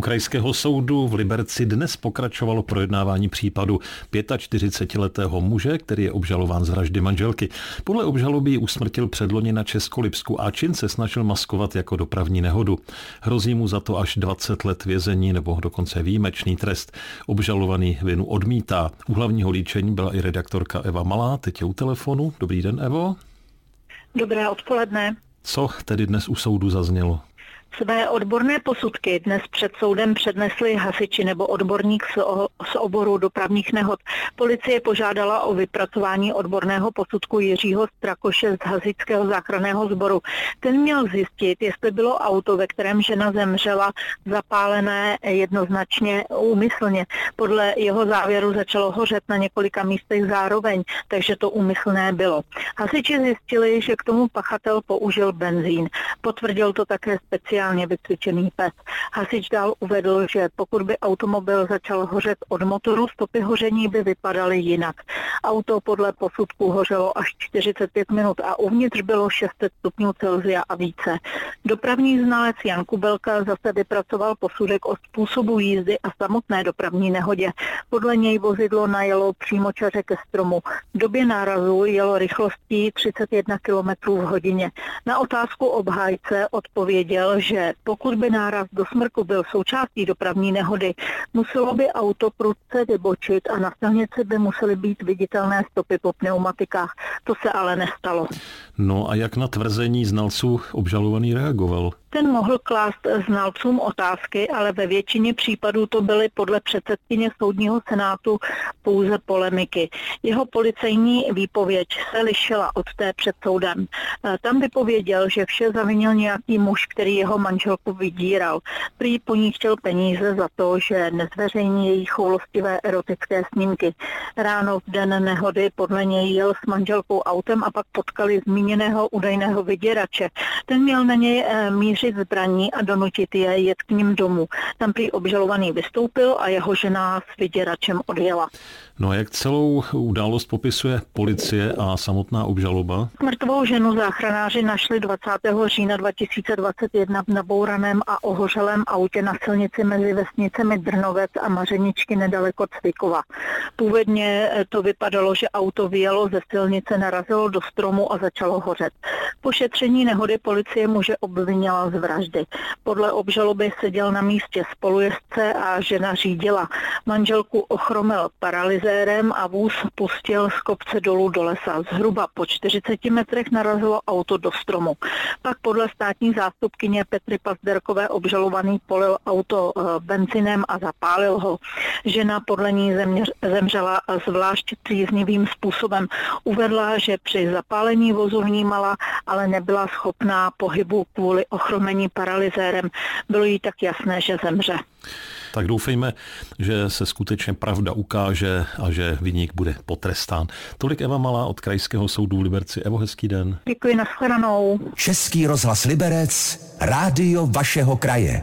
U krajského soudu v Liberci dnes pokračovalo projednávání případu 45-letého muže, který je obžalován z vraždy manželky. Podle obžaloby usmrtil předloni na Českolipsku a čin se snažil maskovat jako dopravní nehodu. Hrozí mu za to až 20 let vězení nebo dokonce výjimečný trest. Obžalovaný vinu odmítá. U hlavního líčení byla i redaktorka Eva Malá, teď je u telefonu. Dobrý den, Evo. Dobré odpoledne. Co tedy dnes u soudu zaznělo? Své odborné posudky dnes před soudem přednesli hasiči nebo odborník z, oboru dopravních nehod. Policie požádala o vypracování odborného posudku Jiřího Strakoše z hasičského záchranného sboru. Ten měl zjistit, jestli bylo auto, ve kterém žena zemřela, zapálené jednoznačně úmyslně. Podle jeho závěru začalo hořet na několika místech zároveň, takže to úmyslné bylo. Hasiči zjistili, že k tomu pachatel použil benzín. Potvrdil to také speciální speciálně vycvičený pes. Hasič dál uvedl, že pokud by automobil začal hořet od motoru, stopy hoření by vypadaly jinak. Auto podle posudku hořelo až 45 minut a uvnitř bylo 600 stupňů Celzia a více. Dopravní znalec Jan Kubelka zase vypracoval posudek o způsobu jízdy a samotné dopravní nehodě. Podle něj vozidlo najelo přímo čaře ke stromu. V době nárazu jelo rychlostí 31 km v hodině. Na otázku obhájce odpověděl, že pokud by náraz do smrku byl součástí dopravní nehody, muselo by auto prudce vybočit a na silnici by musely být viditelné stopy po pneumatikách. To se ale nestalo. No a jak na tvrzení znalců obžalovaný reagoval? Ten mohl klást znalcům otázky, ale ve většině případů to byly podle předsedkyně soudního senátu pouze polemiky. Jeho policejní výpověď se lišila od té před soudem. E, tam vypověděl, že vše zavinil nějaký muž, který jeho manželku vydíral. Prý po ní chtěl peníze za to, že nezveřejní její choulostivé erotické snímky. Ráno v den nehody podle něj jel s manželkou autem a pak potkali zmíněného údajného vyděrače. Ten měl na něj e, namířit zbraní a donutit je jet k ním domů. Tam prý obžalovaný vystoupil a jeho žena s vyděračem odjela. No a jak celou událost popisuje policie a samotná obžaloba? Mrtvou ženu záchranáři našli 20. října 2021 v nabouraném a ohořelém autě na silnici mezi vesnicemi Drnovec a Mařeničky nedaleko Cvikova. Původně to vypadalo, že auto vyjelo ze silnice, narazilo do stromu a začalo hořet. Po šetření nehody policie muže obvinila z vraždy. Podle obžaloby seděl na místě spolujezdce a žena řídila. Manželku ochromil paralyzérem a vůz pustil z kopce dolů do lesa. Zhruba po 40 metrech narazilo auto do stromu. Pak podle státní zástupkyně Petry Pazderkové obžalovaný polil auto eh, benzinem a zapálil ho. Žena podle ní zemřela zvlášť příznivým způsobem. Uvedla, že při zapálení vozu vnímala, ale nebyla schopná pohybu kvůli ochromení paralyzérem. Bylo jí tak jasné, že zemře. Tak doufejme, že se skutečně pravda ukáže a že vyník bude potrestán. Tolik Eva Malá od Krajského soudu v Liberci. Evo, hezký den. Děkuji, nashledanou. Český rozhlas Liberec, rádio vašeho kraje.